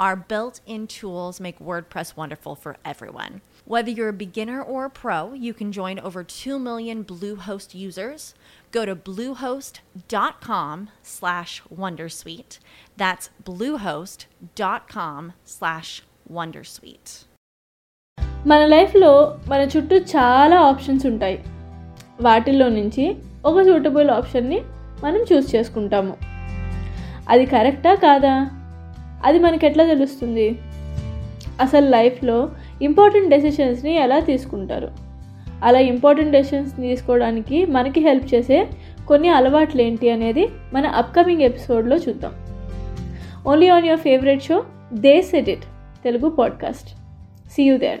Our built in tools make WordPress wonderful for everyone. Whether you're a beginner or a pro, you can join over 2 million Bluehost users. Go to bluehost.com slash wondersuite. That's bluehost.com slash wondersuite. మన లైఫ్లో మన చుట్టూ చాలా options ఉంటాయి వాటిల్లో నుంచి ఒక suitable ఆప్షన్ని మనం చూస్ చేసుకుంటాము అది కరెక్టా కాదా అది మనకి ఎట్లా తెలుస్తుంది? అసలు లైఫ్లో ఇంపార్టెంట్ డెసిషన్స్ని ఎలా తీసుకుంటారు? అలా ఇంపార్టెంట్ డెసిషన్స్ తీసుకోవడానికి మనకి హెల్ప్ చేసే కొన్ని అలవాట్లు ఏంటి అనేది మన అప్కమింగ్ ఎపిసోడ్లో చూద్దాం. Only on your favourite show they set it Telugu podcast. See you there